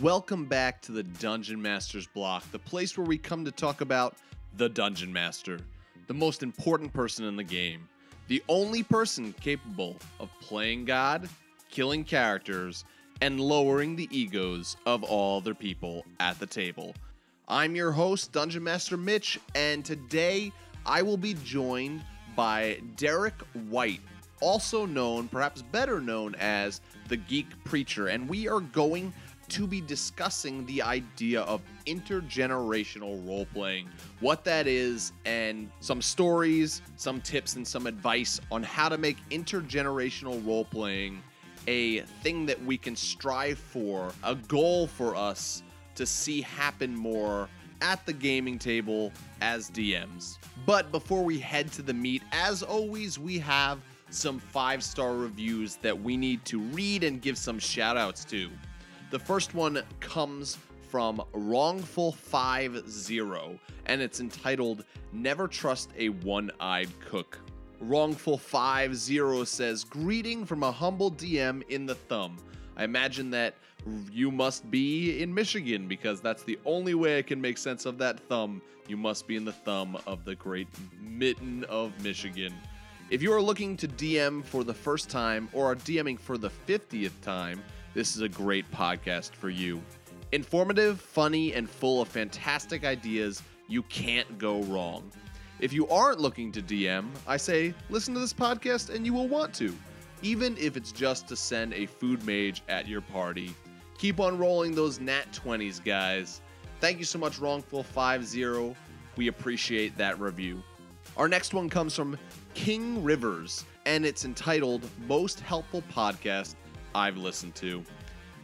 Welcome back to the Dungeon Master's Block, the place where we come to talk about the Dungeon Master, the most important person in the game, the only person capable of playing God, killing characters, and lowering the egos of all their people at the table. I'm your host, Dungeon Master Mitch, and today I will be joined by Derek White, also known, perhaps better known as the Geek Preacher, and we are going to be discussing the idea of intergenerational role playing, what that is, and some stories, some tips, and some advice on how to make intergenerational role playing a thing that we can strive for, a goal for us to see happen more at the gaming table as DMs. But before we head to the meat, as always, we have some five star reviews that we need to read and give some shout outs to. The first one comes from Wrongful50, and it's entitled Never Trust a One Eyed Cook. Wrongful50 says, Greeting from a humble DM in the thumb. I imagine that you must be in Michigan because that's the only way I can make sense of that thumb. You must be in the thumb of the great mitten of Michigan. If you are looking to DM for the first time or are DMing for the 50th time, this is a great podcast for you. Informative, funny, and full of fantastic ideas, you can't go wrong. If you aren't looking to DM, I say listen to this podcast and you will want to, even if it's just to send a food mage at your party. Keep on rolling those nat 20s, guys. Thank you so much, Wrongful50. We appreciate that review. Our next one comes from King Rivers, and it's entitled Most Helpful Podcast I've listened to.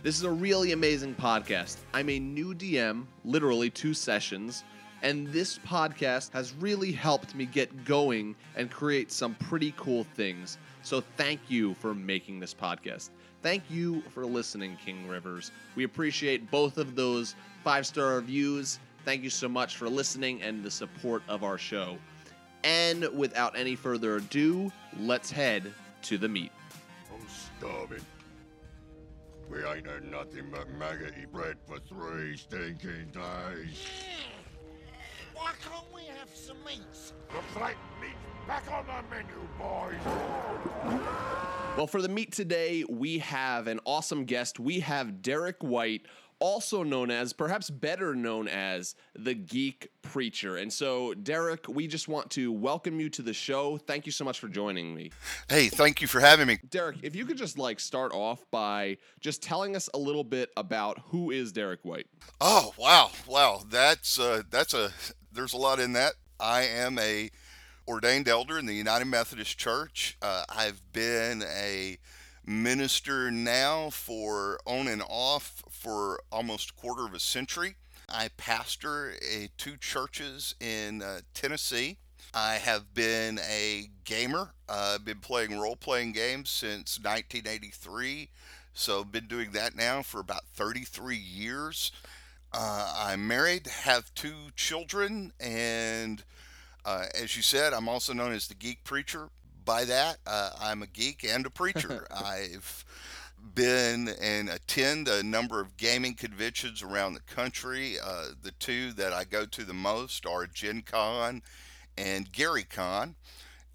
This is a really amazing podcast. I'm a new DM, literally two sessions, and this podcast has really helped me get going and create some pretty cool things. So thank you for making this podcast. Thank you for listening, King Rivers. We appreciate both of those five star reviews. Thank you so much for listening and the support of our show. And without any further ado, let's head to the meat. I'm starving. We ain't had nothing but maggoty bread for three stinking days. Why can't we have some meats? Looks like meat's back on the menu, boys. Well, for the meet today, we have an awesome guest. We have Derek White, also known as, perhaps better known as, the Geek Preacher. And so, Derek, we just want to welcome you to the show. Thank you so much for joining me. Hey, thank you for having me. Derek, if you could just like start off by just telling us a little bit about who is Derek White. Oh, wow. Wow. That's uh that's a there's a lot in that. I am a ordained elder in the United Methodist Church. Uh, I've been a minister now for on and off for almost a quarter of a century. I pastor a, two churches in uh, Tennessee. I have been a gamer. Uh, I've been playing role playing games since 1983. So I've been doing that now for about 33 years. Uh, I'm married, have two children, and uh, as you said, I'm also known as the Geek Preacher. By that, uh, I'm a geek and a preacher. I've been and attend a number of gaming conventions around the country. Uh, the two that I go to the most are Gen Con and Gary Con.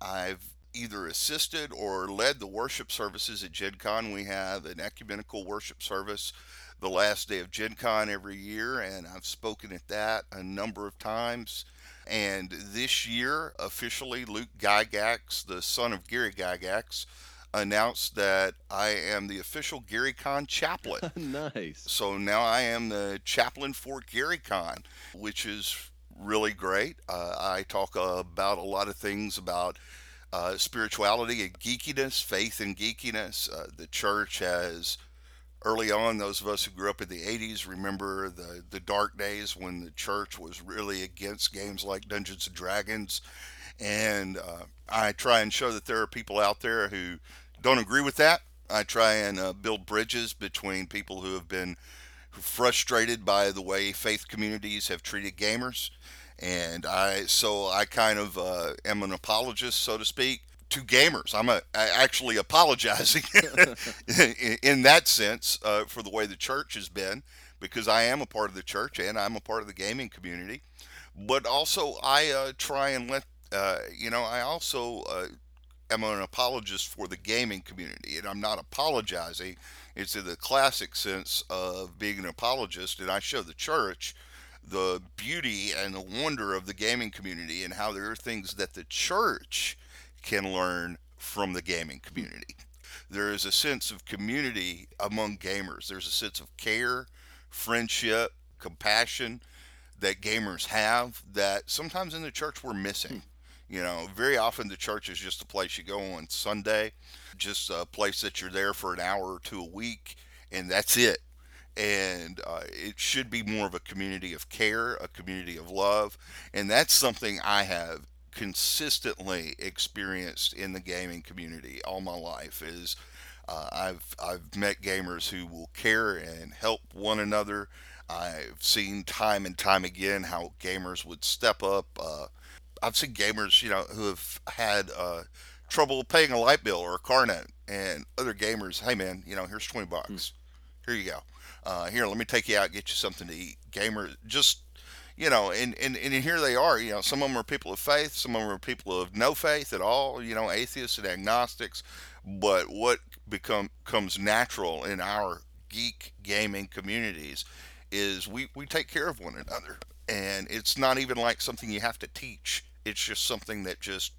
I've either assisted or led the worship services at Gen Con. We have an ecumenical worship service the last day of Gen Con every year, and I've spoken at that a number of times. And this year, officially, Luke Gygax, the son of Gary Gygax, announced that I am the official Gary Con chaplain. nice. So now I am the chaplain for Gary Con, which is really great. Uh, I talk about a lot of things about uh, spirituality and geekiness, faith and geekiness. Uh, the church has early on, those of us who grew up in the 80s remember the, the dark days when the church was really against games like Dungeons and Dragons. And uh, I try and show that there are people out there who don't agree with that. I try and uh, build bridges between people who have been frustrated by the way faith communities have treated gamers and I so I kind of uh, am an apologist, so to speak, to gamers. I'm a, actually apologizing in, that sense uh, for the way the church has been, because I am a part of the church and I'm a part of the gaming community. But also, I uh, try and let uh, you know. I also uh, am an apologist for the gaming community, and I'm not apologizing. It's in the classic sense of being an apologist, and I show the church the beauty and the wonder of the gaming community and how there are things that the church can learn from the gaming community. There is a sense of community among gamers. There's a sense of care, friendship, compassion that gamers have that sometimes in the church we're missing. You know, very often the church is just a place you go on Sunday, just a place that you're there for an hour or two a week, and that's it and uh, it should be more of a community of care, a community of love, and that's something I have consistently experienced in the gaming community all my life. Is uh, I've I've met gamers who will care and help one another. I've seen time and time again how gamers would step up. Uh, I've seen gamers, you know, who have had uh, trouble paying a light bill or a car note, and other gamers, hey man, you know, here's twenty bucks. Mm. Here you go uh, here, let me take you out, get you something to eat. Gamer, just you know, and, and, and here they are. You know, some of them are people of faith, some of them are people of no faith at all. You know, atheists and agnostics. But what become comes natural in our geek gaming communities is we, we take care of one another, and it's not even like something you have to teach. It's just something that just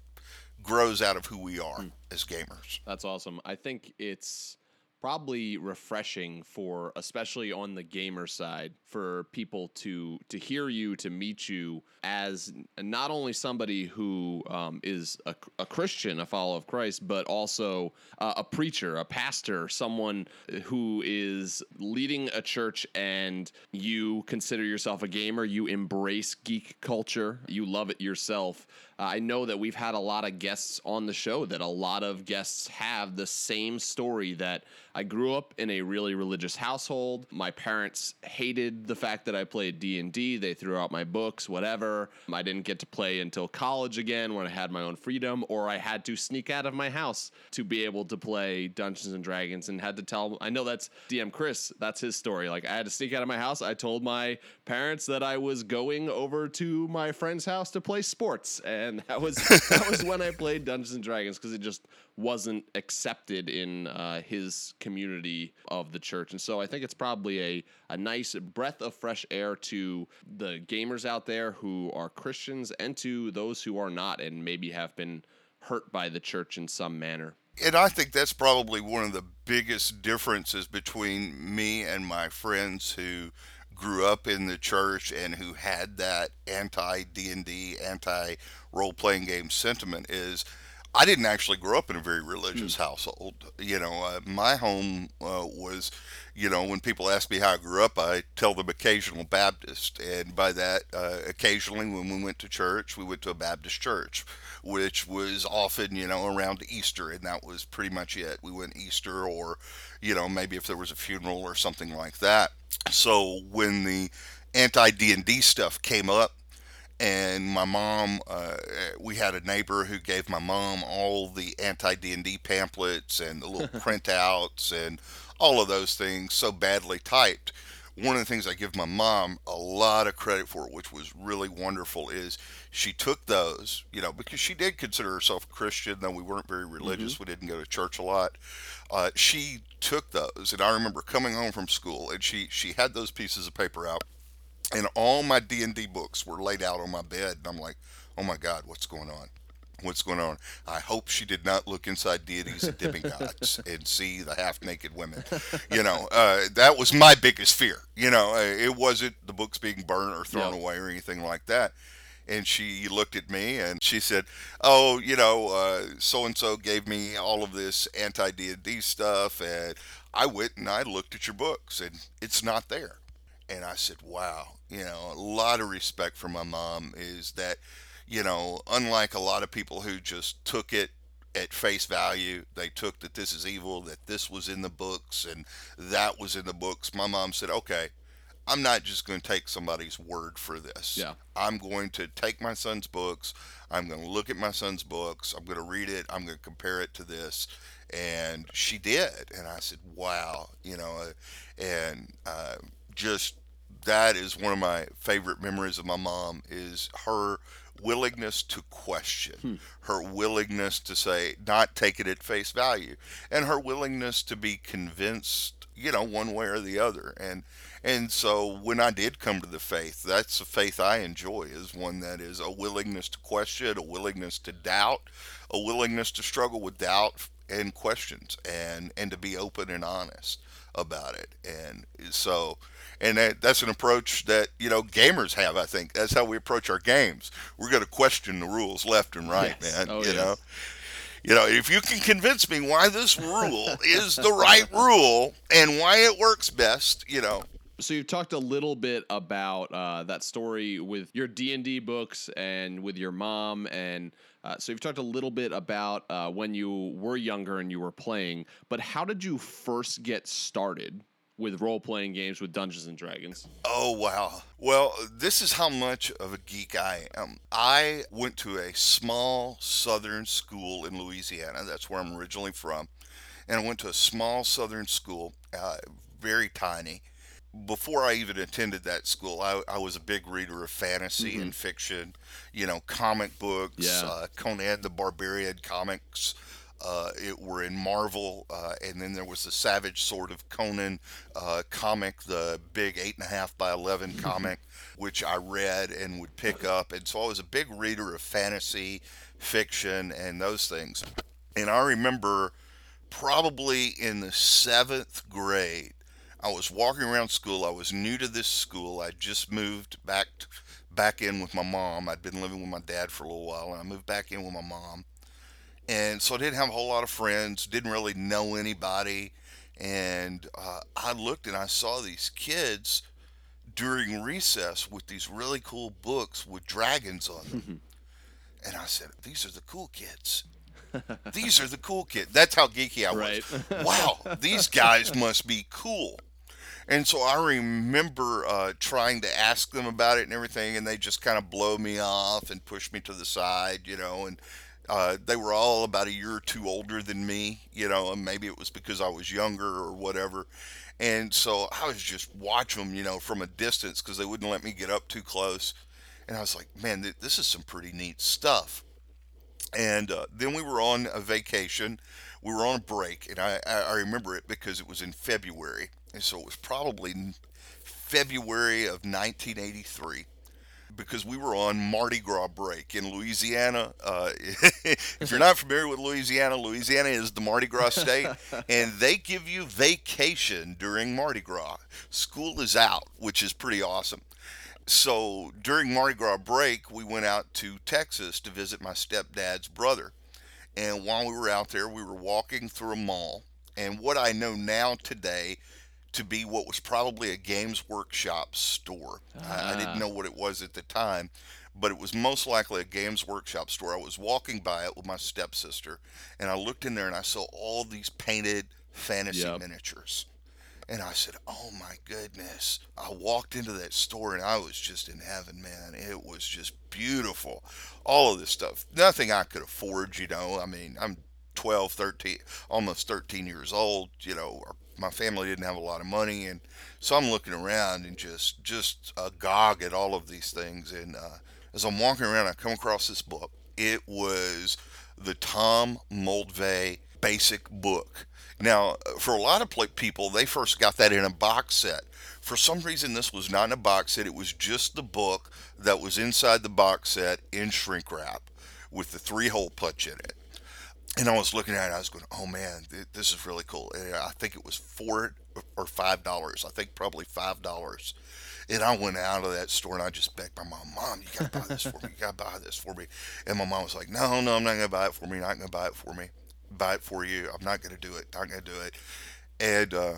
grows out of who we are mm. as gamers. That's awesome. I think it's probably refreshing for especially on the gamer side for people to to hear you to meet you as not only somebody who um, is a, a, Christian, a follower of Christ, but also uh, a preacher, a pastor, someone who is leading a church, and you consider yourself a gamer. You embrace geek culture. You love it yourself. Uh, I know that we've had a lot of guests on the show that a lot of guests have the same story that I grew up in a really religious household. My parents hated the fact that I played D&D. They threw out my books, whatever. I didn't get to play until college again when I had my own freedom or I had to sneak out of my house to be able to play Dungeons and Dragons and had to tell I know that's DM Chris, that's his story. Like I had to sneak out of my house. I told my parents that I was going over to my friend's house to play sports and that was that was when I played Dungeons and Dragons because it just wasn't accepted in uh, his community of the church. And so I think it's probably a, a nice breath of fresh air to the gamers out there who are Christians and to those who are not and maybe have been hurt by the church in some manner. And I think that's probably one of the biggest differences between me and my friends who grew up in the church and who had that anti D&D, anti role playing game sentiment is I didn't actually grow up in a very religious mm. household. You know, uh, my home uh, was, you know, when people ask me how I grew up, I tell them occasional Baptist. And by that, uh, occasionally when we went to church, we went to a Baptist church, which was often, you know, around Easter. And that was pretty much it. We went Easter or, you know, maybe if there was a funeral or something like that. So when the anti D&D stuff came up, and my mom uh, we had a neighbor who gave my mom all the anti d&d pamphlets and the little printouts and all of those things so badly typed one of the things i give my mom a lot of credit for which was really wonderful is she took those you know because she did consider herself a christian though we weren't very religious mm-hmm. we didn't go to church a lot uh, she took those and i remember coming home from school and she she had those pieces of paper out and all my D&D books were laid out on my bed and I'm like, "Oh my god, what's going on?" What's going on? I hope she did not look inside deities and demigods and see the half naked women. You know, uh, that was my biggest fear. You know, uh, it wasn't the books being burned or thrown away or anything like that and she looked at me and she said, "Oh, you know, so and so gave me all of this anti D and D stuff, and I went and I looked at your books, and it's not there." And I said, "Wow, you know, a lot of respect for my mom is that, you know, unlike a lot of people who just took it at face value, they took that this is evil, that this was in the books and that was in the books. My mom said, okay, I'm not just going to take somebody's word for this. Yeah. I'm going to take my son's books. I'm going to look at my son's books. I'm going to read it. I'm going to compare it to this. And she did. And I said, wow, you know, uh, and uh, just that is one of my favorite memories of my mom is her willingness to question, hmm. her willingness to say, not take it at face value, and her willingness to be convinced, you know, one way or the other. And and so when I did come to the faith, that's a faith I enjoy is one that is a willingness to question, a willingness to doubt, a willingness to struggle with doubt and questions and and to be open and honest about it. And so and that, that's an approach that you know gamers have. I think that's how we approach our games. We're going to question the rules left and right, Yes. man. Oh, you yes. know, you know, if you can convince me why this rule is the right rule and why it works best, you know, So you've talked a little bit about uh, that story with your D and D books and with your mom, and uh, so you've talked a little bit about uh, when you were younger and you were playing. But how did you first get started with role playing games with Dungeons and Dragons? Oh, wow. Well, this is how much of a geek I am. I went to a small southern school in Louisiana. That's where I'm originally from. And I went to a small southern school, uh, very tiny. Before I even attended that school, I, I was a big reader of fantasy and fiction, you know, comic books, Yeah. uh, Conan the Barbarian comics. Uh, it were in Marvel, uh, and then there was the Savage Sword of Conan uh, comic, the big eight and a half by eleven comic, which I read and would pick up. And so I was a big reader of fantasy, fiction, and those things. And I remember probably in the seventh grade, I was walking around school. I was new to this school. I just moved back t- back in with my mom. I'd been living with my dad for a little while, and I moved back in with my mom. And so I didn't have a whole lot of friends. Didn't really know anybody. And uh, I looked and I saw these kids during recess with these really cool books with dragons on them. and I said, "These are the cool kids." These are the cool kids. That's how geeky I was. Right. wow, these guys must be cool. And so I remember uh, trying to ask them about it and everything, and they just kind of blow me off and push me to the side, you know. And uh, they were all about a year or two older than me, you know, and maybe it was because I was younger or whatever. And so I was just watching them, you know, from a distance because they wouldn't let me get up too close. And I was like, man, th- this is some pretty neat stuff. And uh, then we were on a vacation. We were on a break, and I, I I remember it because it was in February. And so it was probably February of 1983 because we were on Mardi Gras break in Louisiana. Uh, if you're not familiar with Louisiana, Louisiana is the Mardi Gras state, and they give you vacation during Mardi Gras. School is out, which is pretty awesome. So during Mardi Gras break, we went out to Texas to visit my stepdad's brother. And while we were out there, we were walking through a mall. And what I know now today to be what was probably a Games Workshop store. I, I didn't ah. know what it was at the time, but it was most likely a Games Workshop store. I was walking by it with my stepsister, and I looked in there and I saw all these painted fantasy Yep. miniatures. And I said, Oh my goodness. I walked into that store and I was just in heaven, man. It was just beautiful. All of this stuff. Nothing I could afford, you know. I mean, I'm 12, 13, almost 13 years old, you know. Our, my family didn't have a lot of money. And so I'm looking around and just, just agog at all of these things. And uh, as I'm walking around, I come across this book. It was the Tom Moldvay basic book. Now, for a lot of people, they first got that in a box set. For some reason, this was not in a box set. It was just the book that was inside the box set in shrink wrap with the three hole punch in it. And I was looking at it, I was going, oh man, th- this is really cool. And I think it was four or five dollars. I think probably five dollars. And I went out of that store and I just begged my mom, Mom, you gotta buy this for me. You gotta buy this for me. And my mom was like, No, no, I'm not gonna buy it for me. Not gonna buy it for me. Buy it for you. I'm not gonna do it. Not gonna do it. And uh,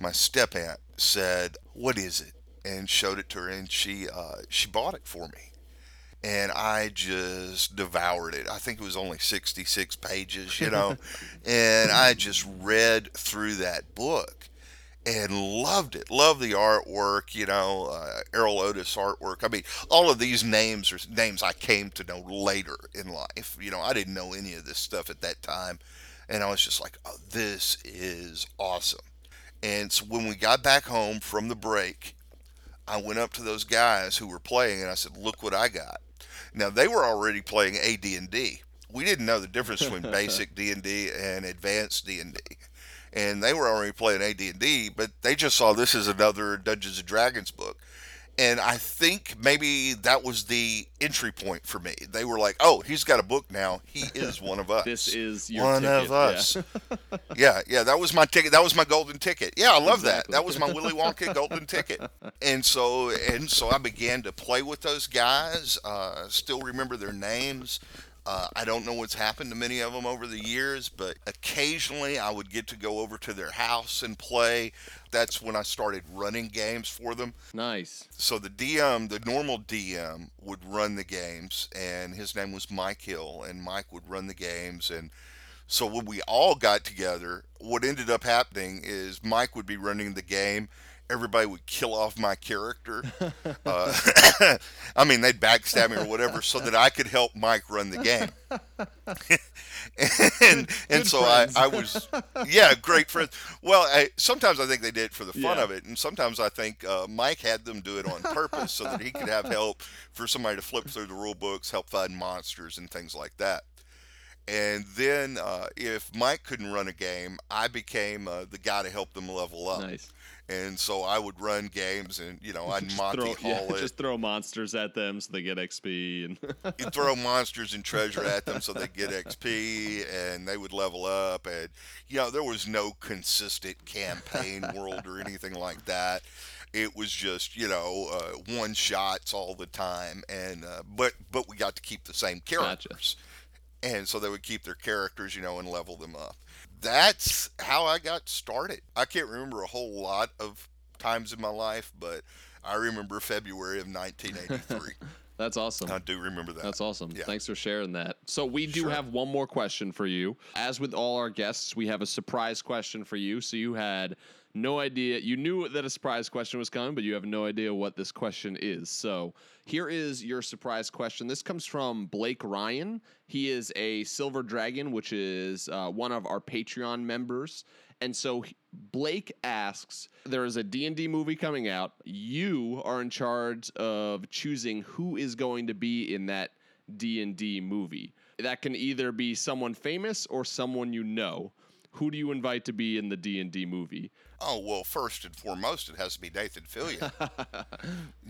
my step aunt said, "What is it?" and showed it to her, and she uh, she bought it for me. And I just devoured it. I think it was only 66 pages, you know, and I just read through that book. and loved it. Loved the artwork, you know, uh, Erol Otus artwork. I mean, all of these names are names I came to know later in life. You know, I didn't know any of this stuff at that time. And I was just like, oh, this is awesome. And so when we got back home from the break, I went up to those guys who were playing and I said, look what I got. Now they were already playing AD&D. We didn't know the difference between basic D&D and advanced D&D and they were already playing AD&D, but they just saw this as another Dungeons and Dragons book. And I think maybe that was the entry point for me. They were like, "Oh, he's got a book now. He is one of us. This is your one ticket, of us." Yeah. yeah, That was my ticket. That was my golden ticket. Yeah, I love Exactly. that. That was my Willy Wonka golden ticket. And so and so I began to play with those guys. Uh, still remember their names. Uh, I don't know what's happened to many of them over the years, but occasionally I would get to go over to their house and play. That's when I started running games for them. Nice. So the DM, the normal DM, would run the games, and his name was Mike Hill, and Mike would run the games. And so when we all got together, what ended up happening is Mike would be running the game. Everybody would kill off my character. Uh, I mean, they'd backstab me or whatever, so that I could help Mike run the game. and and Good so I, friends. I was yeah great friends well I, sometimes i think they did it for the fun Yeah. of it and sometimes i think uh, mike had them do it on purpose so that he could have help for somebody to flip through the rule books help find monsters and things like that and then uh, if mike couldn't run a game i became uh, the guy to help them level up Nice. And so i would run games and you know i'd Just monty throw, yeah, it just throw monsters at them so they get XP and you throw monsters and treasure at them so they get XP and they would level up. And, you know, there was no consistent campaign world or anything like that. It was just, you know, uh, one shots all the time. And, uh, but, but we got to keep the same Gotcha. And so they would keep their characters, you know, and level them up. That's how I got started. I can't remember a whole lot of times in my life, but I remember February of 1983. that's awesome. I do remember that. That's awesome. Yeah. Thanks for sharing that. So we do Sure. have one more question for you. As with all our guests, we have a surprise question for you. So you had no idea. You knew that a surprise question was coming, but you have no idea what this question is. So here is your surprise question. This comes from Blake Ryan. He is a Silver Dragon, which is uh, one of our Patreon members. And so Blake asks, there is a D&D movie coming out. You are in charge of choosing who is going to be in that D&D movie. That can either be someone famous or someone you know. Who do you invite to be in the D&D movie? Oh well, first and foremost, it has to be Nathan Fillion.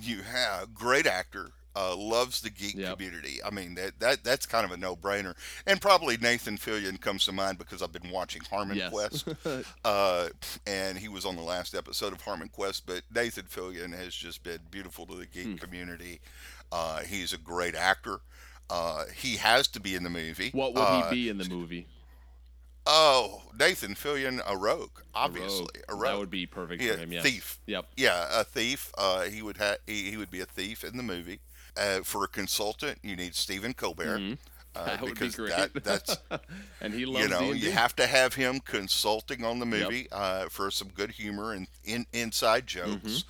you have great actor, uh, loves the geek Yep. community. I mean that, that that's kind of a no-brainer, and probably Nathan Fillion comes to mind because I've been watching Harmon Yes. Quest, uh, and he was on the last episode of Harmon Quest. But Nathan Fillion has just been beautiful to the geek Hmm. community. Uh, he's a great actor. Uh, he has to be in the movie. What will Uh, he be in the movie? Oh, Nathan Fillion, a rogue, A obviously, a rogue. That would be perfect Yeah, for him. Yes. thief. Yep. Yeah, a thief. Uh, he would have. He, he would be a thief in the movie. Uh, for a consultant, you need Stephen Colbert. Mhm. Uh, That would be great. that that's and he loves you know D&D. you have to have him consulting on the movie uh, for some good humor and in, inside jokes. Mm-hmm.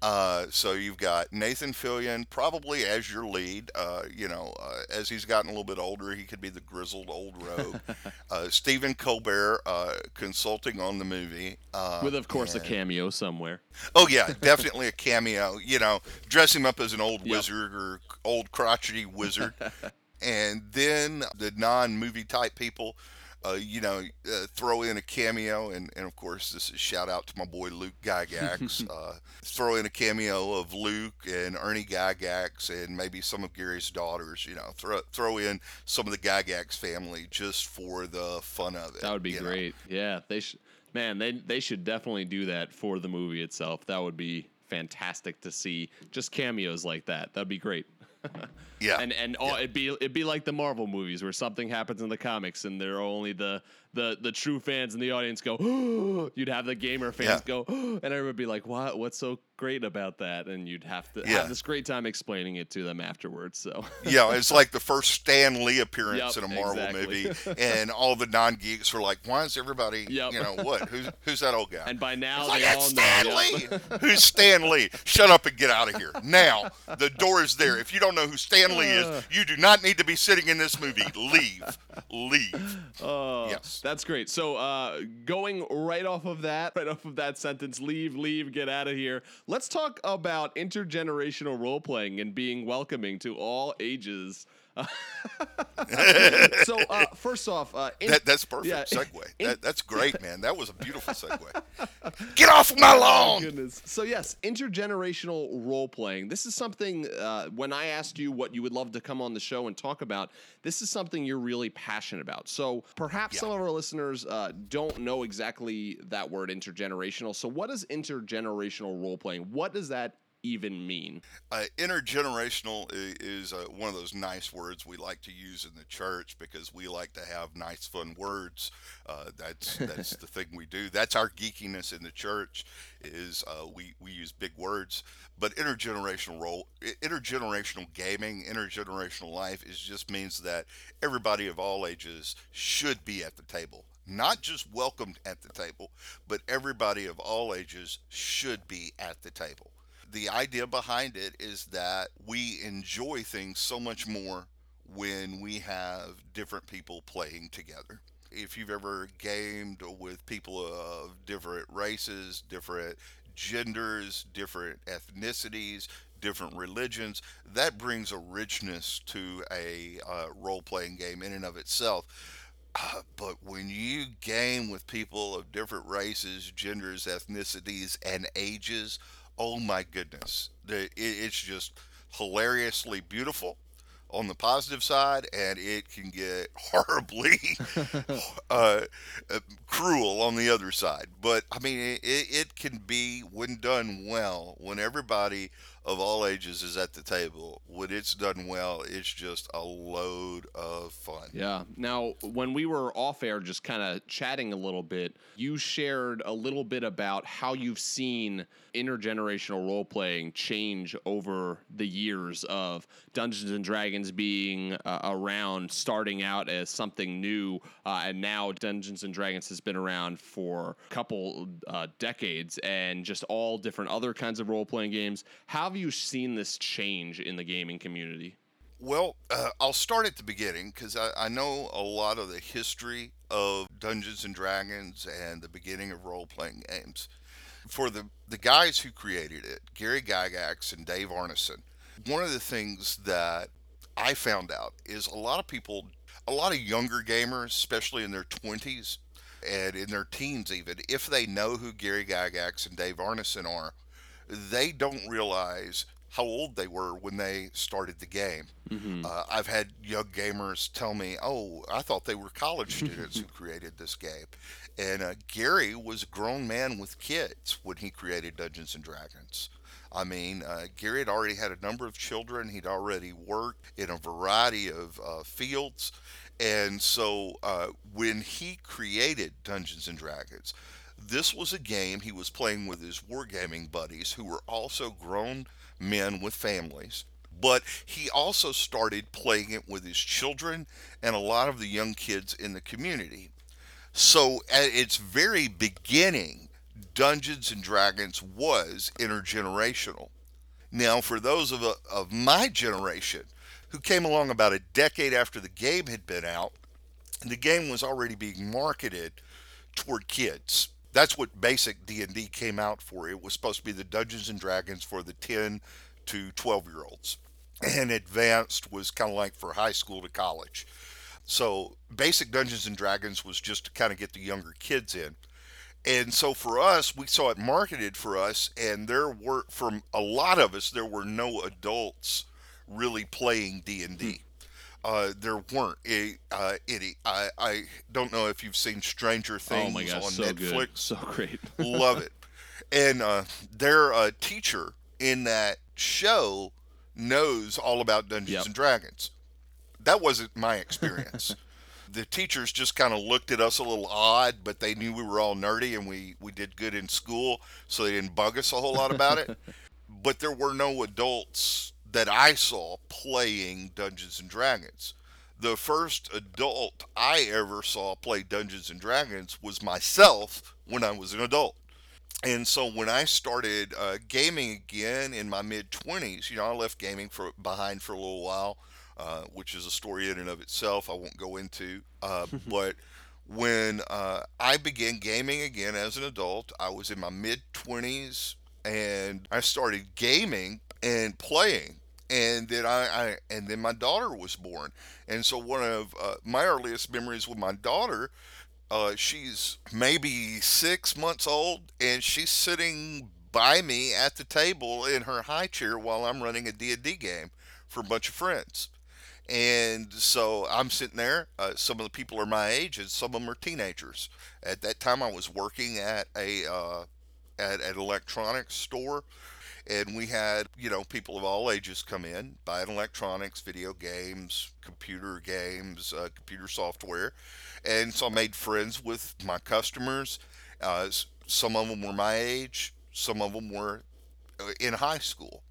Uh, so you've got Nathan Fillion probably as your lead. Uh, you know, uh, as he's gotten a little bit older, he could be the grizzled old rogue. uh, Stephen Colbert uh, consulting on the movie. Uh, with of course a cameo somewhere. Oh yeah, definitely a cameo. You know, dress him up as an old Yep. wizard or old crotchety wizard, and then the non-movie type people, uh, you know, uh, throw in a cameo, and, and of course this is shout out to my boy Luke Gygax. uh, throw in a cameo of Luke and Ernie Gygax, and maybe some of Gary's daughters. You know, throw throw in some of the Gygax family just for the fun of it. That would be you know. great. Yeah, they should. Man, they they should definitely do that for the movie itself. That would be fantastic to see. Just cameos like that. That'd be great. Yeah, and and all, it'd be it'd be like the Marvel movies where something happens in the comics and they're only the the the true fans in the audience go, you'd have the gamer fans Yeah. go, and everyone would be like, "What? What's so great about that?" And you'd have to Yeah. have this great time explaining it to them afterwards. So Yeah, it's like the first Stan Lee appearance Yep, in a Marvel exactly. movie, and all the non-geeks were like, "Why is everybody, Yep. you know, what? Who's who's that old guy?" and by now It's like, they "That's all Stan know. Lee. Who's Stan Lee? Shut up and get out of here now. The door is there. If you don't know who Stan Uh. is, you do not need to be sitting in this movie. Leave, leave. Oh, Yes. that's great. So, uh, going right off of that, right off of that sentence, leave, leave, get out of here. Let's talk about intergenerational role playing and being welcoming to all ages. so, uh, first off, uh, in- That, that's perfect yeah, segue. in- That, that's great, man. That was a beautiful segue. Get off of my Oh, lawn. goodness. So yes, intergenerational role playing. This is something. Uh, when I asked you what you would love to come on the show and talk about, this is something you're really passionate about. So perhaps Yeah. some of our listeners uh, don't know exactly that word intergenerational. So what is intergenerational role playing? What does that even mean? Uh, intergenerational is uh, one of those nice words we like to use in the church because we like to have nice, fun words. Uh, that's that's the thing we do. That's our geekiness in the church. Is uh, we we use big words. But intergenerational role, intergenerational gaming, intergenerational life is just means that everybody of all ages should be at the table. Not just welcomed at the table, but everybody of all ages should be at the table the idea behind it is that we enjoy things so much more when we have different people playing together. If you've ever gamed with people of different races, different genders, different ethnicities, different religions, that brings a richness to a uh, role playing game in and of itself. Uh, but when you game with people of different races, genders, ethnicities, and ages, oh my goodness, it's just hilariously beautiful on the positive side, and it can get horribly uh, cruel on the other side. But I mean, it, it can be when done well, when everybody of all ages is at the table. When it's done well, it's just a load of fun. Yeah. Now, when we were off air, just kind of chatting a little bit, you shared a little bit about how you've seen intergenerational role playing change over the years of Dungeons and Dragons being uh, around, starting out as something new, uh, and now Dungeons and Dragons has been around for a couple uh, decades, and just all different other kinds of role playing games. How have you seen this change in the gaming community? Well, uh, I'll start at the beginning because I, I know a lot of the history of Dungeons and Dragons and the beginning of role playing games. For the, the guys who created it, Gary Gygax and Dave Arneson, one of the things that I found out is a lot of people, a lot of younger gamers, especially in their 20s and in their teens even, if they know who Gary Gygax and Dave Arneson are, they don't realize how old they were when they started the game. Uh, I've had young gamers tell me, "Oh, I thought they were college students who created this game," and uh, Gary was a grown man with kids when he created Dungeons and Dragons. I mean, uh, Gary had already had a number of children. He'd already worked in a variety of uh, fields. And so uh, when he created Dungeons and Dragons, this was a game he was playing with his wargaming buddies who were also grown men with families. But he also started playing it with his children and a lot of the young kids in the community. So at its very beginning, Dungeons and Dragons was intergenerational. Now, for those of, of my generation who came along about a decade after the game had been out, the game was already being marketed toward kids. That's what basic D&D came out for. It was supposed to be the Dungeons and Dragons for the 10 to 12 year olds. And advanced was kind of like for high school to college. So basic Dungeons and Dragons was just to kind of get the younger kids in. And so for us, we saw it marketed for us, and there were from a lot of us, there were no adults really playing D and D. Uh, there weren't a, uh, any. I, I don't know if you've seen Stranger Things oh my gosh, on so Netflix. good, so great. Love it. And uh, their uh, teacher in that show knows all about Dungeons Yep. and Dragons. That wasn't my experience. The teachers just kind of looked at us a little odd, but they knew we were all nerdy and we, we did good in school, so they didn't bug us a whole lot about it. but there were no adults that I saw playing Dungeons and Dragons. The first adult I ever saw play Dungeons and Dragons was myself when I was an adult. And so when I started uh, gaming again in my mid 20s, you know, I left gaming for behind for a little while, uh, which is a story in and of itself I won't go into. Uh, but when uh, I began gaming again as an adult, I was in my mid 20s and I started gaming and playing and then I, I, and then my daughter was born. And so one of uh, my earliest memories with my daughter uh, she's maybe six months old and she's sitting by me at the table in her high chair while i'm running a d&d game for a bunch of friends. And so i'm sitting there uh, some of the people are my age and some of them are teenagers. At that time i was working at a uh, at an electronics store and we had you know people of all ages come in buying electronics video games computer games uh, computer software. And so i made friends with my customers. Uh, some of them were my age some of them were uh, in high school.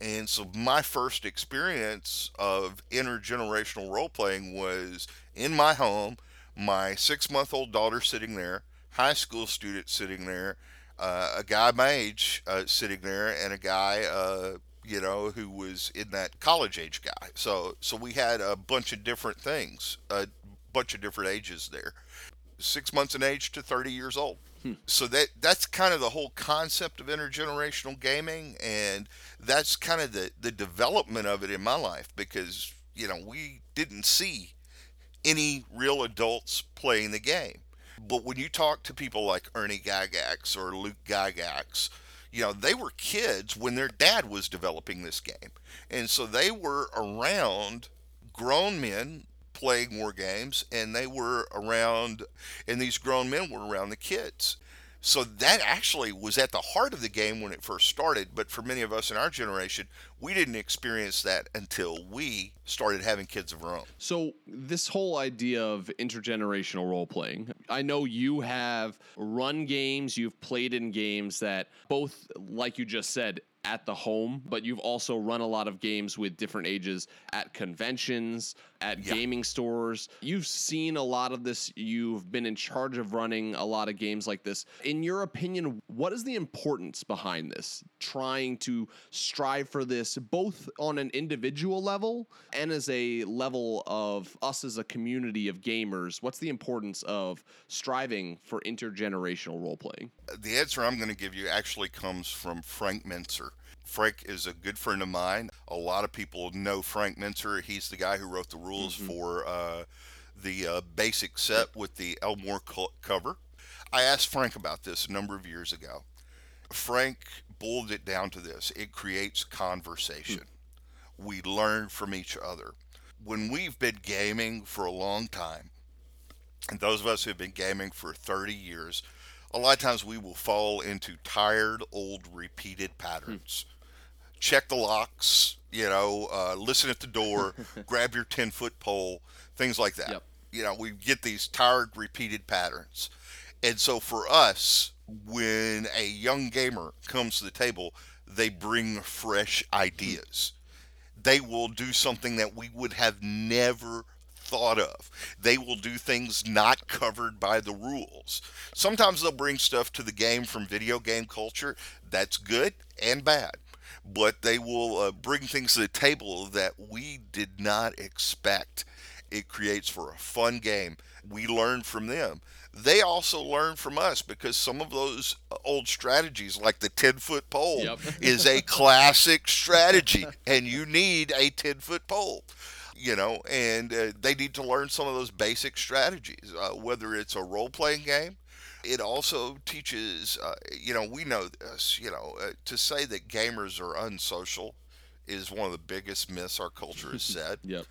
And so my first experience of intergenerational role playing was in my home my six month old daughter sitting there high school student sitting there uh, a guy my age uh, sitting there and a guy uh, you know who was in that college age guy. So so we had a bunch of different things a bunch of different ages there. Six months in age to 30 years old. Hmm. so that that's kind of the whole concept of intergenerational gaming and that's kind of the the development of it in my life because you know we didn't see any real adults playing the game but when you talk to people like Ernie Gygax or Luke Gygax, you know, they were kids when their dad was developing this game. And so they were around grown men playing war games and they were around and these grown men were around the kids so that actually was at the heart of the game when it first started. But for many of us in our generation, we didn't experience that until we started having kids of our own. So, this whole idea of intergenerational role playing, I know you have run games, you've played in games that both, like you just said, at the home, but you've also run a lot of games with different ages at conventions, at yeah. gaming stores. You've seen a lot of this. You've been in charge of running a lot of games like this. In your opinion, what is the importance behind this? Trying to strive for this both on an individual level and as a level of us as a community of gamers. What's the importance of striving for intergenerational role playing? The answer I'm going to give you actually comes from Frank Mentzer. Frank is a good friend of mine. A lot of people know Frank Mentzer. He's the guy who wrote the rules mm-hmm. for uh, the uh, basic set with the Elmore co- cover. I asked Frank about this a number of years ago. Frank boiled it down to this it creates conversation. Mm. We learn from each other. When we've been gaming for a long time, and those of us who have been gaming for 30 years, a lot of times we will fall into tired, old, repeated patterns. Check the locks, you know, uh, listen at the door, grab your 10 foot pole, things like that. Yep. You know, we get these tired, repeated patterns. And so for us, when a young gamer comes to the table, they bring fresh ideas. They will do something that we would have never thought of. They will do things not covered by the rules. Sometimes they'll bring stuff to the game from video game culture that's good and bad but they will uh, bring things to the table that we did not expect. It creates for a fun game. We learn from them. They also learn from us because some of those uh, old strategies, like the 10 foot pole, yep. is a classic strategy, and you need a 10 foot pole you know, and uh, they need to learn some of those basic strategies, uh, whether it's a role playing game it also teaches, uh, you know, we know this, you know, uh, to say that gamers are unsocial is one of the biggest myths our culture has said. yep.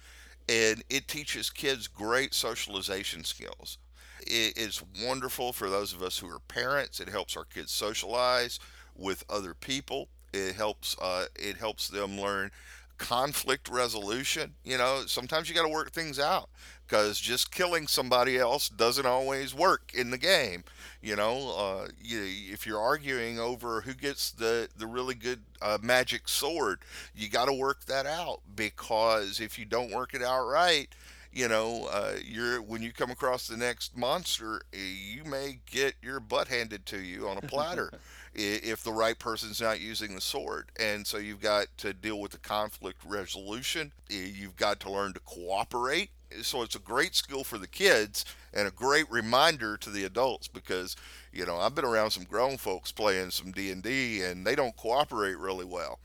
And it teaches kids great socialization skills. It is wonderful for those of us who are parents. It helps our kids socialize with other people. It helps uh, it helps them learn conflict resolution. You know, sometimes you got to work things out because just killing somebody else doesn't always work in the game. You know, uh, you, if you're arguing over who gets the the really good uh, magic sword, you got to work that out because if you don't work it out right, you know, uh, you're when you come across the next monster, eh, you may get your butt handed to you on a platter if the right person's not using the sword. And so you've got to deal with the conflict resolution. You've got to learn to cooperate. So it's a great skill for the kids and a great reminder to the adults because you know I've been around some grown folks playing some D&D and they don't cooperate really well.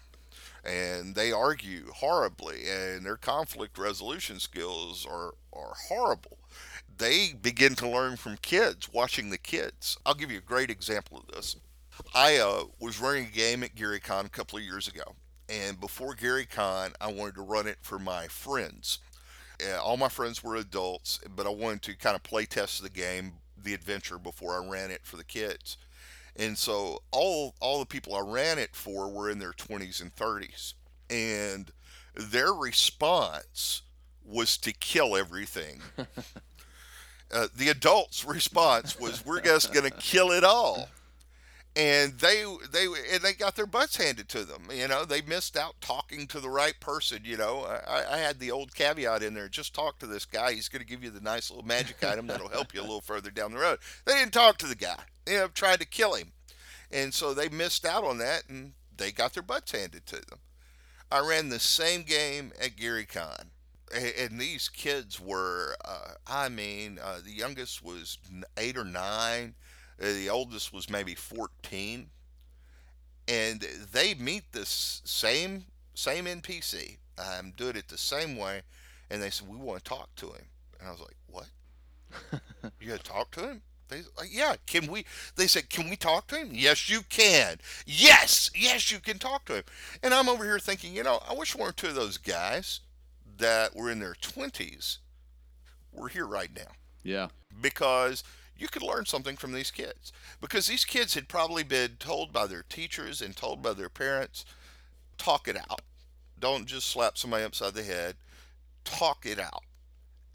And they argue horribly and their conflict resolution skills are are horrible. They begin to learn from kids watching the kids. I'll give you a great example of this i uh, was running a game at GaryCon a couple of years ago and before GaryCon i wanted to run it for my friends all my friends were adults, but I wanted to kind of play test the game, the adventure, before I ran it for the kids. And so all all the people I ran it for were in their 20s and 30s, and their response was to kill everything. uh, the adults' response was, "We're just going to kill it all." And they they and they got their butts handed to them. You know, they missed out talking to the right person. You know, I, I had the old caveat in there: just talk to this guy. He's going to give you the nice little magic item that'll help you a little further down the road. They didn't talk to the guy. They tried to kill him, and so they missed out on that, and they got their butts handed to them. I ran the same game at GaryCon and these kids were uh, i mean uh, the youngest was eight or nine the oldest was maybe 14. And they meet this same same NPC, um, do it the same way, and they said we want to talk to him. And I was like, what? you got to talk to him? They like, yeah. Can we? They said, can we talk to him? Yes, you can. Yes, yes, you can talk to him. And I'm over here thinking, you know, I wish one or two of those guys that were in their 20s were here right now. Yeah. Because you could learn something from these kids. Because these kids had probably been told by their teachers and told by their parents talk it out. Don't just slap somebody upside the head. Talk it out.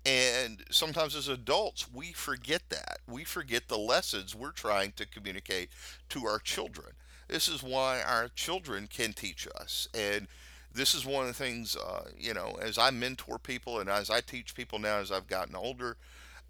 And sometimes as adults we forget that. We forget the lessons we're trying to communicate to our children. This is why our children can teach us. And this is one of the things uh, you know as i mentor people and as i teach people now as i've gotten older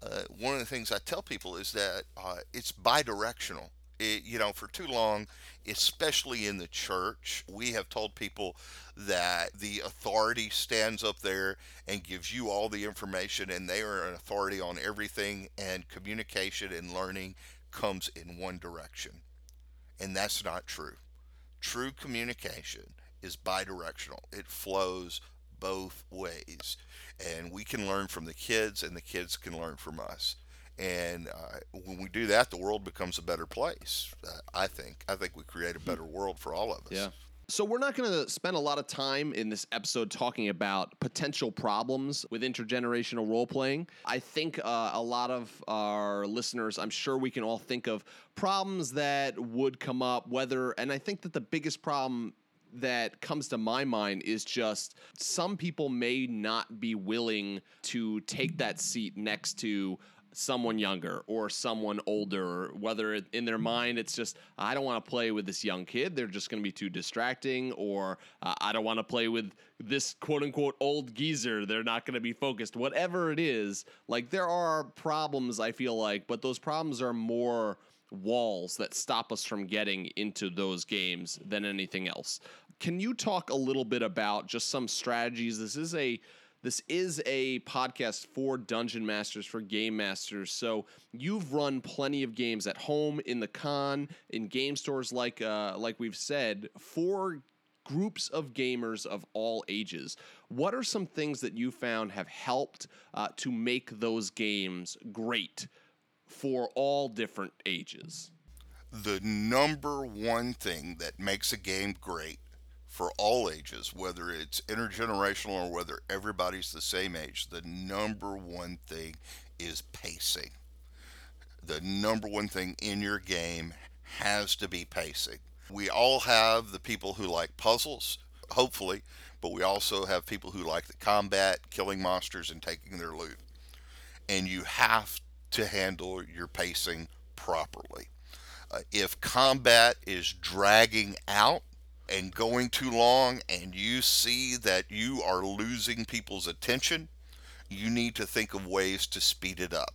uh, one of the things I tell people is that uh, it's bidirectional. It, you know, for too long, especially in the church, we have told people that the authority stands up there and gives you all the information, and they are an authority on everything, and communication and learning comes in one direction. And that's not true. True communication is bidirectional, it flows both ways and we can learn from the kids and the kids can learn from us. And uh, when we do that the world becomes a better place uh, i think. I think we create a better world for all of us. Yeah. So, we're not going to spend a lot of time in this episode talking about potential problems with intergenerational role playing. I think uh, a lot of our listeners, I'm sure we can all think of problems that would come up, whether, and I think that the biggest problem that comes to my mind is just some people may not be willing to take that seat next to someone younger or someone older whether in their mind it's just i don't want to play with this young kid. They're just going to be too distracting or uh, i don't want to play with this quote unquote old geezer. They're not going to be focused. Whatever it is like there are problems i feel like but those problems are more walls that stop us from getting into those games than anything else. Can you talk a little bit about just some strategies? This is a this is a podcast for dungeon masters for game masters so you've run plenty of games at home in the con in game stores like uh, like we've said for groups of gamers of all ages what are some things that you found have helped uh, to make those games great for all different ages. The number one thing that makes a game great for all ages, whether it's intergenerational or whether everybody's the same age, the number one thing is pacing. The number one thing in your game has to be pacing. We all have the people who like puzzles, hopefully, but we also have people who like the combat, killing monsters, and taking their loot. And you have to handle your pacing properly. Uh, if combat is dragging out and going too long, and you see that you are losing people's attention, you need to think of ways to speed it up.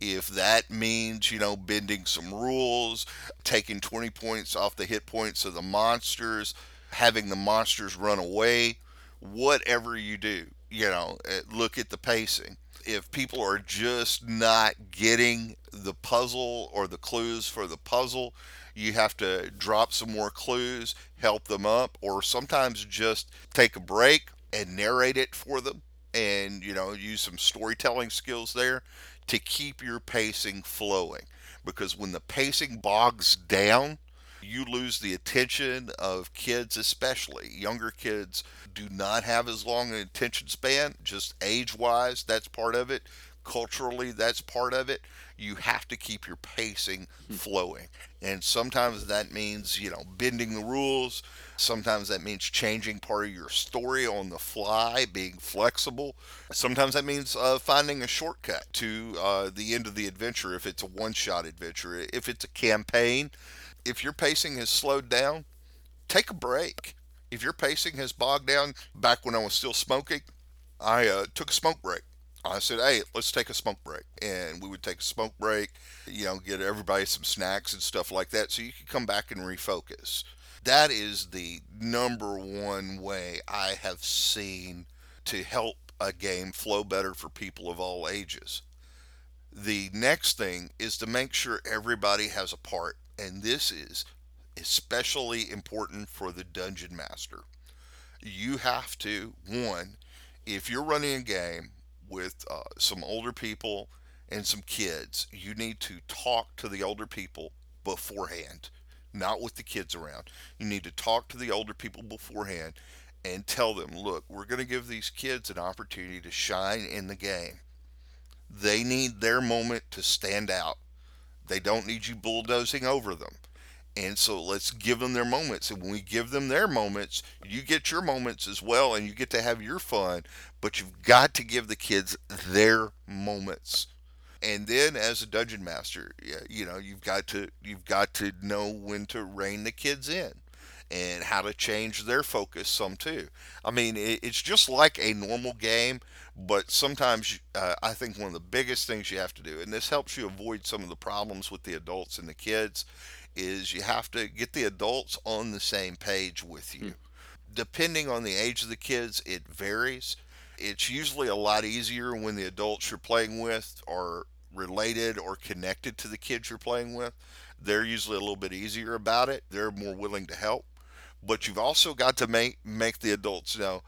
If that means, you know, bending some rules, taking 20 points off the hit points of the monsters, having the monsters run away, whatever you do, you know, eh, look at the pacing. If people are just not getting the puzzle or the clues for the puzzle, you have to drop some more clues, help them up, or sometimes just take a break and narrate it for them and, you know, use some storytelling skills there to keep your pacing flowing. Because when the pacing bogs down, you lose the attention of kids, especially younger kids, do not have as long an attention span, just age wise, that's part of it. Culturally, that's part of it. You have to keep your pacing flowing. And sometimes that means, you know, bending the rules. Sometimes that means changing part of your story on the fly, being flexible. Sometimes that means uh, finding a shortcut to uh, the end of the adventure if it's a one shot adventure. If it's a campaign, if your pacing has slowed down, take a break. If your pacing has bogged down, back when I was still smoking, I uh, took a smoke break. I said, hey, let's take a smoke break. And we would take a smoke break, you know, get everybody some snacks and stuff like that so you could come back and refocus. That is the number one way I have seen to help a game flow better for people of all ages. The next thing is to make sure everybody has a part. And this is especially important for the dungeon master. You have to, one, if you're running a game with uh, some older people and some kids, you need to talk to the older people beforehand, not with the kids around. You need to talk to the older people beforehand and tell them, look, we're going to give these kids an opportunity to shine in the game. They need their moment to stand out. They don't need you bulldozing over them. And so let's give them their moments. And when we give them their moments, you get your moments as well and you get to have your fun. But you've got to give the kids their moments. And then as a dungeon master, you know, you've got to you've got to know when to rein the kids in and how to change their focus some too. I mean, it's just like a normal game, but sometimes uh, I think one of the biggest things you have to do, and this helps you avoid some of the problems with the adults and the kids, is you have to get the adults on the same page with you. Hmm. Depending on the age of the kids, it varies. It's usually a lot easier when the adults you're playing with are related or connected to the kids you're playing with. They're usually a little bit easier about it. They're more willing to help. But you've also got to make make the adults know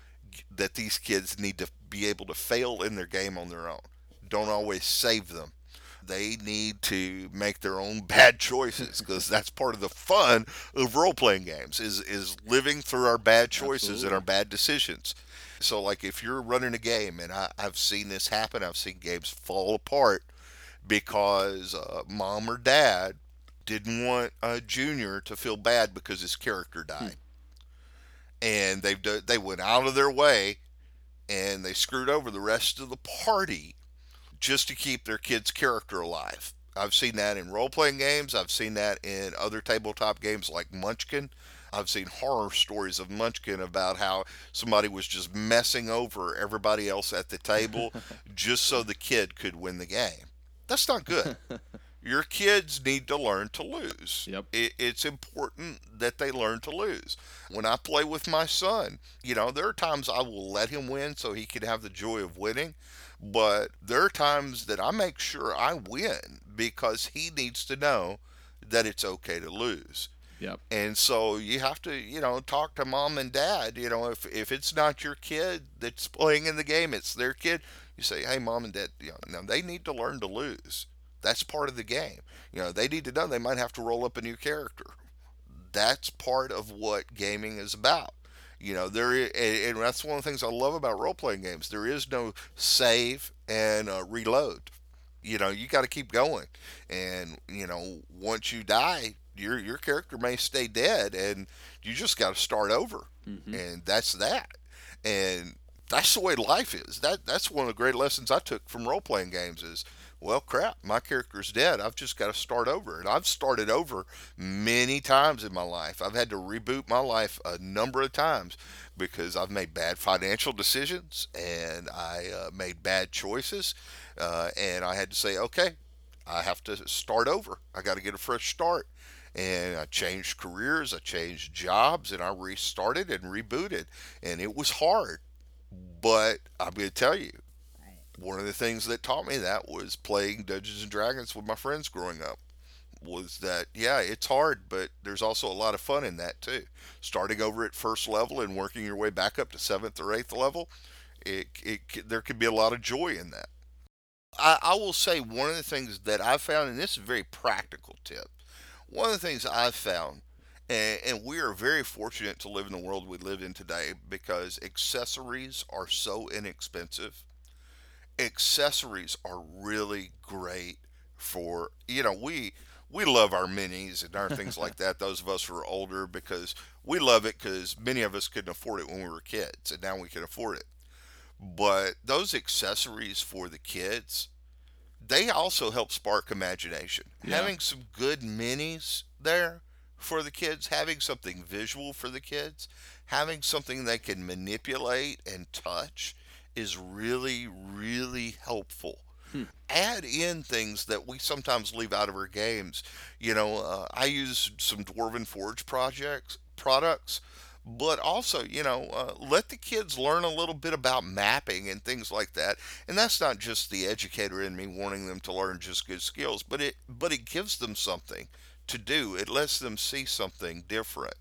that these kids need to be able to fail in their game on their own. Don't always save them they need to make their own bad choices because that's part of the fun of role playing games is is living through our bad choices Absolutely. and our bad decisions. So like if you're running a game and I, have seen this happen, I've seen games fall apart because uh, mom or dad didn't want a junior to feel bad because his character died. Hmm. And they they went out of their way and they screwed over the rest of the party just to keep their kid's character alive. I've seen that in role playing games. I've seen that in other tabletop games like Munchkin. I've seen horror stories of Munchkin about how somebody was just messing over everybody else at the table just so the kid could win the game. That's not good. Your kids need to learn to lose. Yep. It, it's important that they learn to lose. When I play with my son, you know, there are times I will let him win so he can have the joy of winning. But there are times that I make sure I win because he needs to know that it's okay to lose. Yep. And so you have to, you know, talk to mom and dad. You know, if if it's not your kid that's playing in the game, it's their kid. You say, "Hey, mom and dad, you know, they need to learn to lose. That's part of the game. You know, they need to know they might have to roll up a new character. That's part of what gaming is about. You know, there is, and that's one of the things I love about role playing games. There is no save and uh, reload. You know, you got to keep going, and you know, once you die, your your character may stay dead, and you just got to start over, mm-hmm. and that's that. and that's the way life is. That that's one of the great lessons I took from role playing games is well crap, my character's dead. I've just got to start over. And I've started over many times in my life. I've had to reboot my life a number of times because I've made bad financial decisions and I uh, made bad choices uh, and I had to say, okay, I have to start over. I got to get a fresh start and I changed careers, I changed jobs, and I restarted and rebooted. And it was hard. But I'm going to tell you, one of the things that taught me that was playing Dungeons and Dragons with my friends growing up. Was that, yeah, it's hard, but there's also a lot of fun in that too. Starting over at first level and working your way back up to seventh or eighth level, it, it there could be a lot of joy in that. I, I will say one of the things that I've found, and this is a very practical tip, one of the things I've found, and we are very fortunate to live in the world we live in today because accessories are so inexpensive. Accessories are really great for, you know, we we love our minis and our things like that. Those of us who are older, because we love it because many of us couldn't afford it when we were kids, and now we can afford it. But those accessories for the kids, they also help spark imagination. Yeah. Having some good minis there for the kids, having something visual for the kids, having something they can manipulate and touch is really, really helpful. Add in things that we sometimes leave out of our games. You know, uh, I use some Dwarven Forge projects products, but also, you know, uh, let the kids learn a little bit about mapping and things like that. And that's not just the educator in me wanting them to learn just good skills, but it but it gives them something to do. It lets them see something different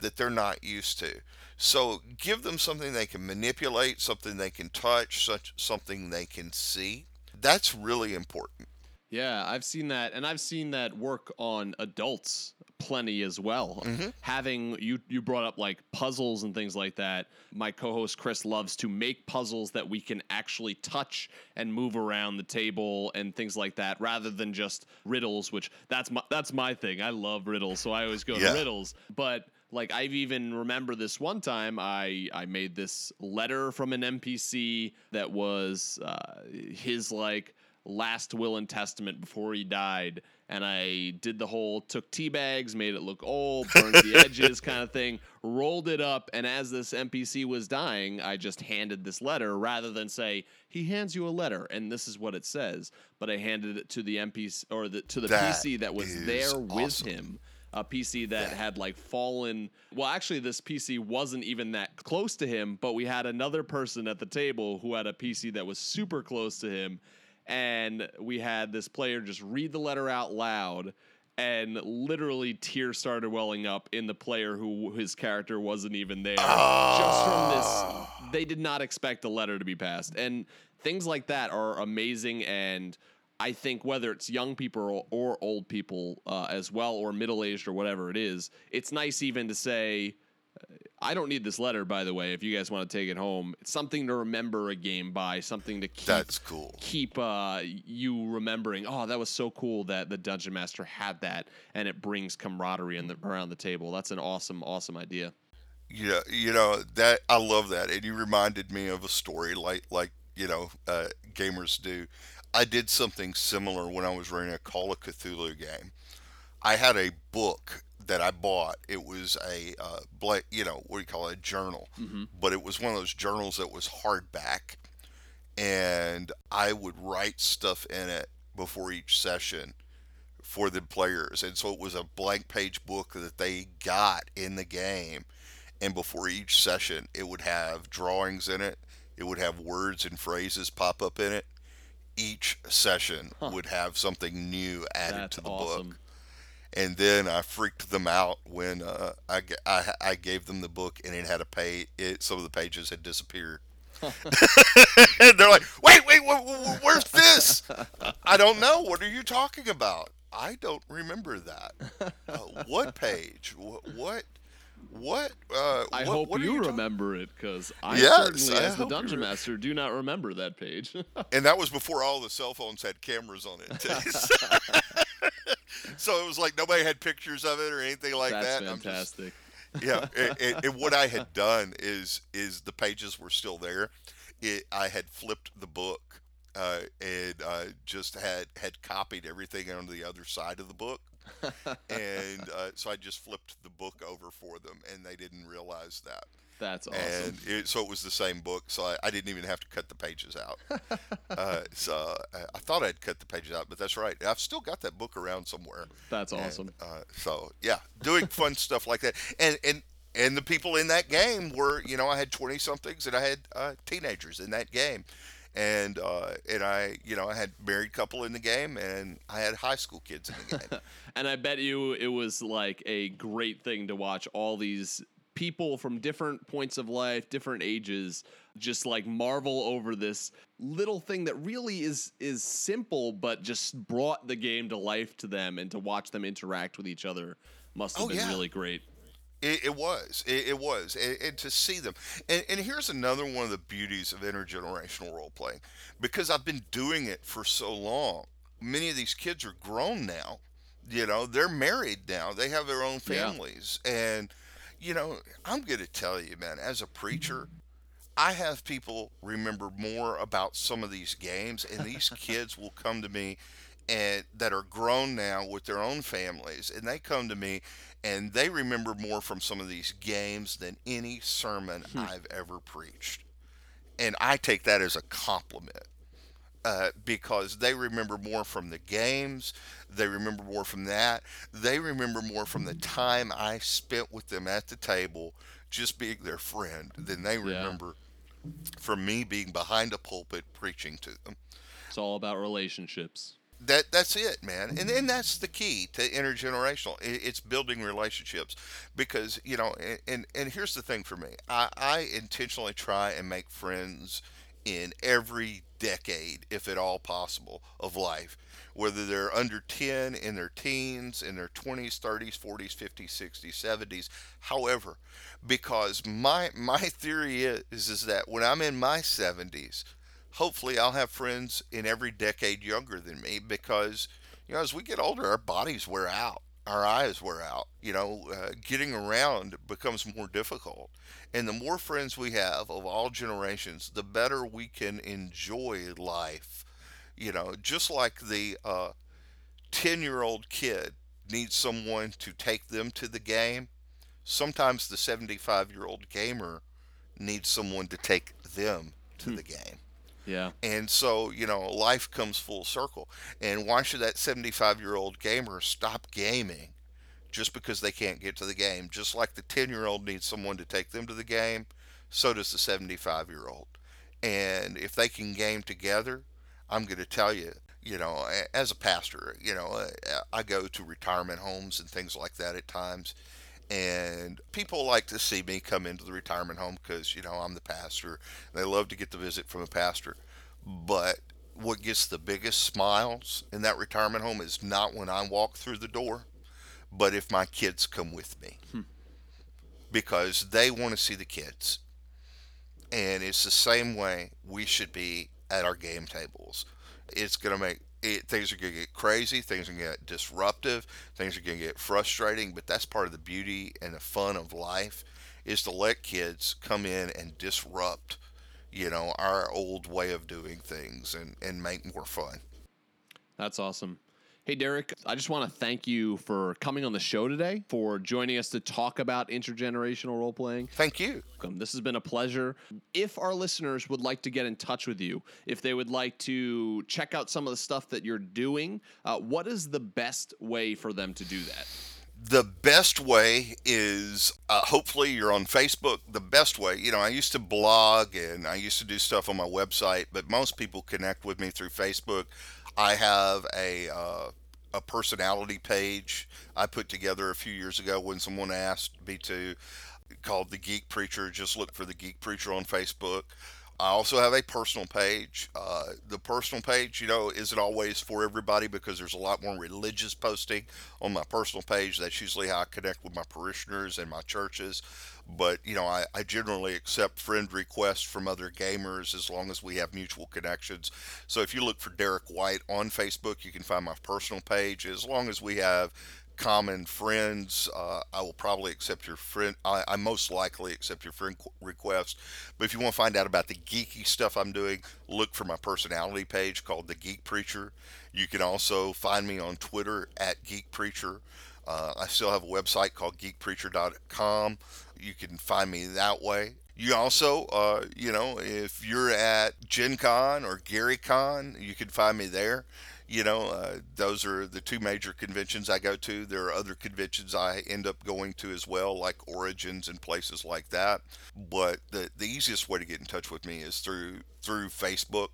that they're not used to. So give them something they can manipulate, something they can touch, such something they can see. That's really important. Yeah, I've seen that, and I've seen that work on adults plenty as well. Mm-hmm. Having you, you brought up like puzzles and things like that. My co-host Chris loves to make puzzles that we can actually touch and move around the table and things like that, rather than just riddles. Which that's my that's my thing. I love riddles, so I always go Yeah. to riddles. But like I've even remember this one time I I made this letter from an NPC that was uh, his like last will and testament before he died. And I did the whole took tea bags, made it look old, burned the edges kind of thing, rolled it up, and as this NPC was dying, I just handed this letter rather than say he hands you a letter and this is what it says, but I handed it to the NPC or the, to the That PC that was there with awesome. him a PC that had like fallen. Well, actually, this PC wasn't even that close to him, but we had another person at the table who had a PC that was super close to him. And we had this player just read the letter out loud, and literally tears started welling up in the player who his character wasn't even there. Just from this, ah. they did not expect the letter to be passed. And things like that are amazing and I think whether it's young people or, or old people uh, as well, or middle aged or whatever it is, it's nice even to say, uh, I don't need this letter, by the way. If you guys want to take it home, it's something to remember a game by, something to keep That's cool. keep uh, you remembering. Oh, that was so cool that the dungeon master had that, and it brings camaraderie in the, around the table. That's an awesome, awesome idea. Yeah, you know that I love that, and you reminded me of a story like like you know uh, gamers do. I did something similar when I was running a Call of Cthulhu game. I had a book that I bought. It was a uh, blank, you know, what do you call it, a journal, but it was one of those journals that was hardback, and I would write stuff in it before each session for the players, and so it was a blank page book that they got in the game and before each session it would have drawings in it. It would have words and phrases pop up in it each session would have something new added That's to the awesome. book and then i freaked them out when uh, I, I- I gave them the book and it had a page it some of the pages had disappeared. And they're like wait wait wh- wh- where's this? I don't know. What are you talking about? I don't remember that. Uh, what page? What what what uh I what, hope what are you, remember it because I Yes, certainly, I as the you dungeon master, do not remember that page. and that was before all the cell phones had cameras on it so it was like nobody had pictures of it or anything like That's that. and I'm just- fantastic. yeah. and, and- and what I had done is is the pages were still there. It, I had flipped the book uh, and uh, just had had copied everything on the other side of the book, and uh, so I just flipped the book over for them, and they didn't realize that. That's awesome. And it, so it was the same book, so I, I didn't even have to cut the pages out. uh, so I, I thought I'd cut the pages out, but that's right. I've still got that book around somewhere. That's And, awesome. uh, so yeah, doing fun stuff like that, and and and the people in that game were, you know, I had twenty somethings and I had uh, teenagers in that game, and uh, and I, you know, I had married couple in the game, and I had high school kids in the game. And I bet you it was like a great thing to watch all these people from different points of life, different ages, just like marvel over this little thing that really is is simple, but just brought the game to life to them, and to watch them interact with each other must have Oh, been yeah. really great. It, it was. It, it was. And, and to see them. And, and here's another one of the beauties of intergenerational role playing. Because I've been doing it for so long, many of these kids are grown now. You know, they're married now, they have their own Yeah. families. And, you know, I'm going to tell you, man, as a preacher, I have people remember more about some of these games, and these kids will come to me and that are grown now with their own families, and they come to me and they remember more from some of these games than any sermon I've ever preached. And I take that as a compliment uh, because they remember more from the games. They remember more from that. They remember more from the time I spent with them at the table, just being their friend, than they remember from me being behind a pulpit preaching to them. It's all about relationships. That that's it, man, and mm-hmm. and that's the key to intergenerational. It's building relationships because you know, and and, and here's the thing for me. I, I intentionally try and make friends in every decade, if at all possible, of life. Whether they're under 10, in their teens, in their 20s, 30s, 40s, 50s, 60s, 70s, however, because my my theory is is that when I'm in my 70s, hopefully I'll have friends in every decade younger than me because you know as we get older our bodies wear out our eyes wear out you know uh, getting around becomes more difficult. And the more friends we have of all generations the better we can enjoy life. You know just like the uh, 10 year old kid needs someone to take them to the game sometimes the 75 year old gamer needs someone to take them to the game Yeah. and so, you know, life comes full circle. And why should that 75 year old gamer stop gaming just because they can't get to the game? Just like the 10 year old needs someone to take them to the game, so does the 75 year old. And if they can game together, I'm going to tell you, you know, as a pastor, you know, uh, I go to retirement homes and things like that at times. And people like to see me come into the retirement home because, you know, I'm the pastor. And They love to get the visit from a pastor. But what gets the biggest smiles in that retirement home is not when I walk through the door, but if my kids come with me. Hmm. Because they want to see the kids. And it's the same way we should be at our game tables. It's going to make it, things are going to get crazy, things are going to get disruptive, things are going to get frustrating, but that's part of the beauty and the fun of life is to let kids come in and disrupt, you know, our old way of doing things and, and make more fun. That's awesome. Hey, Derek, I just want to thank you for coming on the show today, for joining us to talk about intergenerational role playing. Thank you. welcome. This has been a pleasure. If our listeners would like to get in touch with you, if they would like to check out some of the stuff that you're doing, uh, what is the best way for them to do that? the best way is uh, hopefully you're on Facebook. The best way, you know, I used to blog and I used to do stuff on my website, but most people connect with me through Facebook. I have a uh, a personality page I put together a few years ago when someone asked me to, called the Geek Preacher. Just look for the Geek Preacher on Facebook. I also have a personal page. Uh, the personal page, you know, isn't always for everybody because there's a lot more religious posting on my personal page. That's usually how I connect with my parishioners and my churches. But, you know, I, I generally accept friend requests from other gamers as long as we have mutual connections. So if you look for Derek White on Facebook, you can find my personal page. As long as we have common friends. Uh, I will probably accept your friend. I, I most likely accept your friend qu- request. But if you want to find out about the geeky stuff I'm doing, look for my personality page called The Geek Preacher. You can also find me on Twitter at Geek Preacher. Uh, I still have a website called geekpreacher.com. You can find me that way. You also, uh, you know, if you're at Gen Con or Gary Con, you can find me there. You know, uh, those are the two major conventions I go to. There are other conventions I end up going to as well, like Origins and places like that. But the, the easiest way to get in touch with me is through through Facebook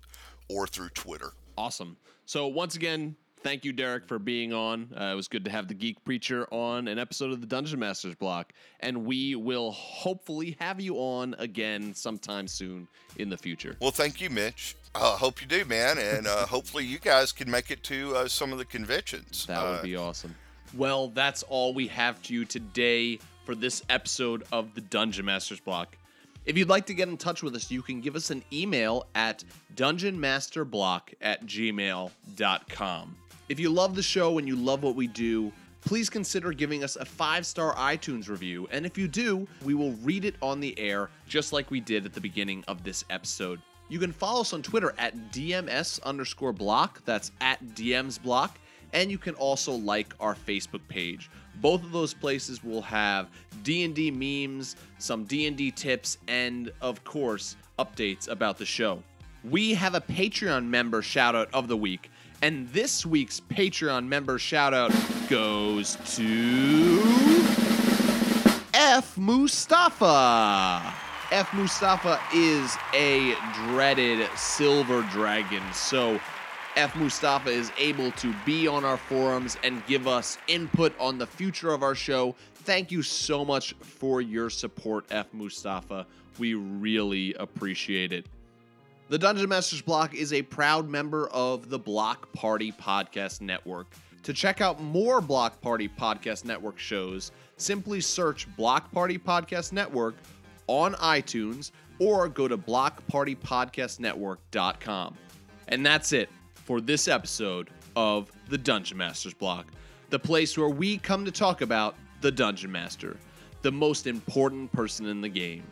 or through Twitter. Awesome. So once again, thank you, Derek, for being on. Uh, it was good to have the Geek Preacher on an episode of the Dungeon Masters block, and we will hopefully have you on again sometime soon in the future. Well, thank you, Mitch. I uh, hope you do, man, and uh, hopefully you guys can make it to uh, some of the conventions. That would Uh, be awesome. Well, that's all we have to you today for this episode of the Dungeon Masters block. If you'd like to get in touch with us, you can give us an email at dungeonmasterblock at gmail.com. If you love the show and you love what we do, please consider giving us a five star iTunes review. And if you do, we will read it on the air, just like we did at the beginning of this episode. You can follow us on Twitter at DMS underscore block. That's at DMs block. And you can also like our Facebook page. Both of those places will have D&D memes, some D&D tips, and of course, updates about the show. We have a Patreon member shout out of the week. And this week's Patreon member shout out goes to F. Mustafa. F. Mustafa is a dreaded silver dragon. So F. Mustafa is able to be on our forums and give us input on the future of our show. Thank you so much for your support, F. Mustafa. We really appreciate it. The Dungeon Masters Block is a proud member of the Block Party Podcast Network. To check out more Block Party Podcast Network shows, simply search Block Party Podcast Network on iTunes or go to blockpartypodcastnetwork.com. And that's it for this episode of the Dungeon Masters Block, the place where we come to talk about the Dungeon Master, the most important person in the game,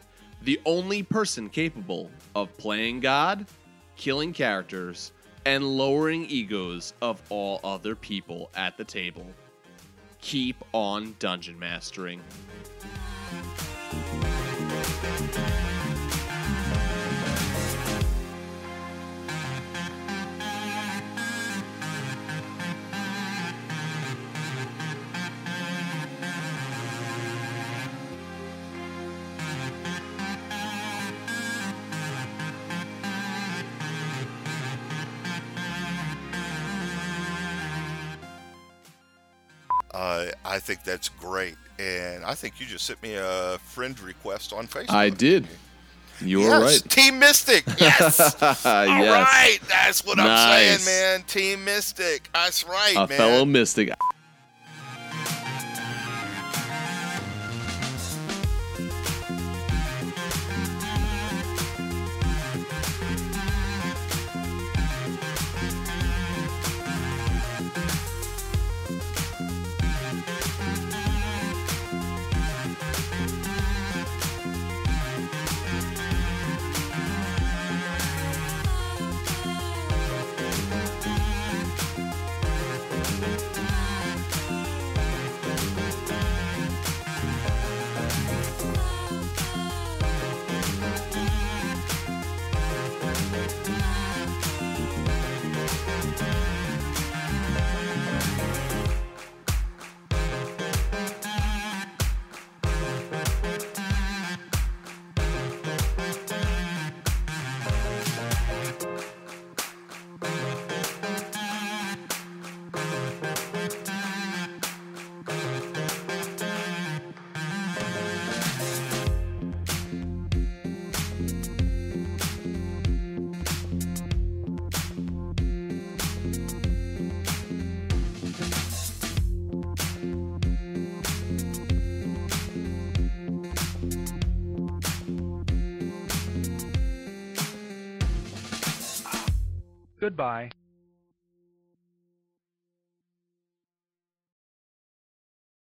the only person capable of playing God, killing characters, and lowering egos of all other people at the table. Keep on dungeon mastering. I think that's great, and I think you just sent me a friend request on Facebook. I did. You were yes, Team Mystic. Yes. All yes. right, that's what I'm saying, man. Team Mystic. That's right, A man. fellow mystic.